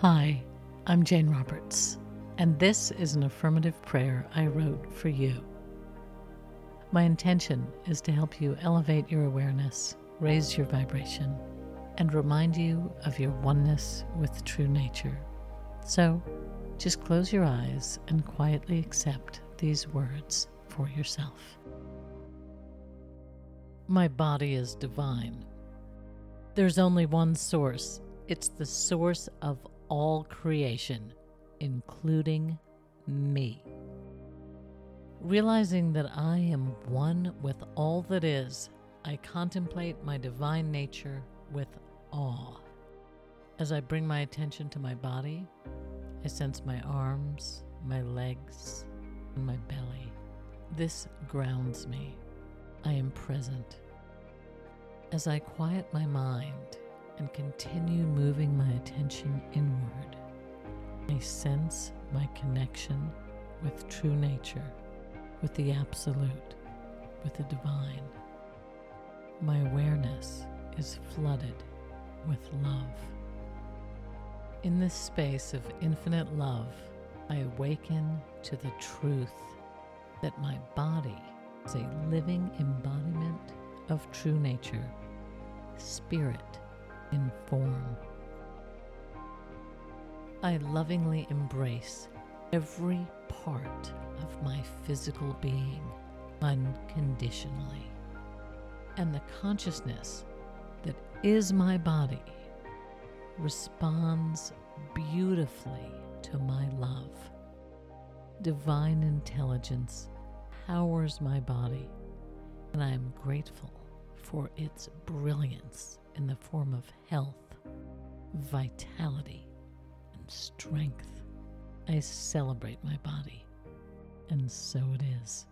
Hi, I'm Jane Roberts, and this is an affirmative prayer I wrote for you. My intention is to help you elevate your awareness, raise your vibration, and remind you of your oneness with true nature. So, just close your eyes and quietly accept these words for yourself. My body is divine. There's only one source. It's the source of all creation, including me. Realizing that I am one with all that is, I contemplate my divine nature with awe. As I bring my attention to my body, I sense my arms, my legs, and my belly. This grounds me. I am present. As I quiet my mind and continue moving my attention inward, I sense my connection with true nature, with the Absolute, with the Divine. My awareness is flooded with love. In this space of infinite love, I awaken to the truth that my body is a living embodiment of true nature, spirit in form. I lovingly embrace every part of my physical being unconditionally. And the consciousness that is my body responds beautifully to my love. Divine intelligence powers my body, and I am grateful for its brilliance in the form of health, vitality, and strength. I celebrate my body, and so it is.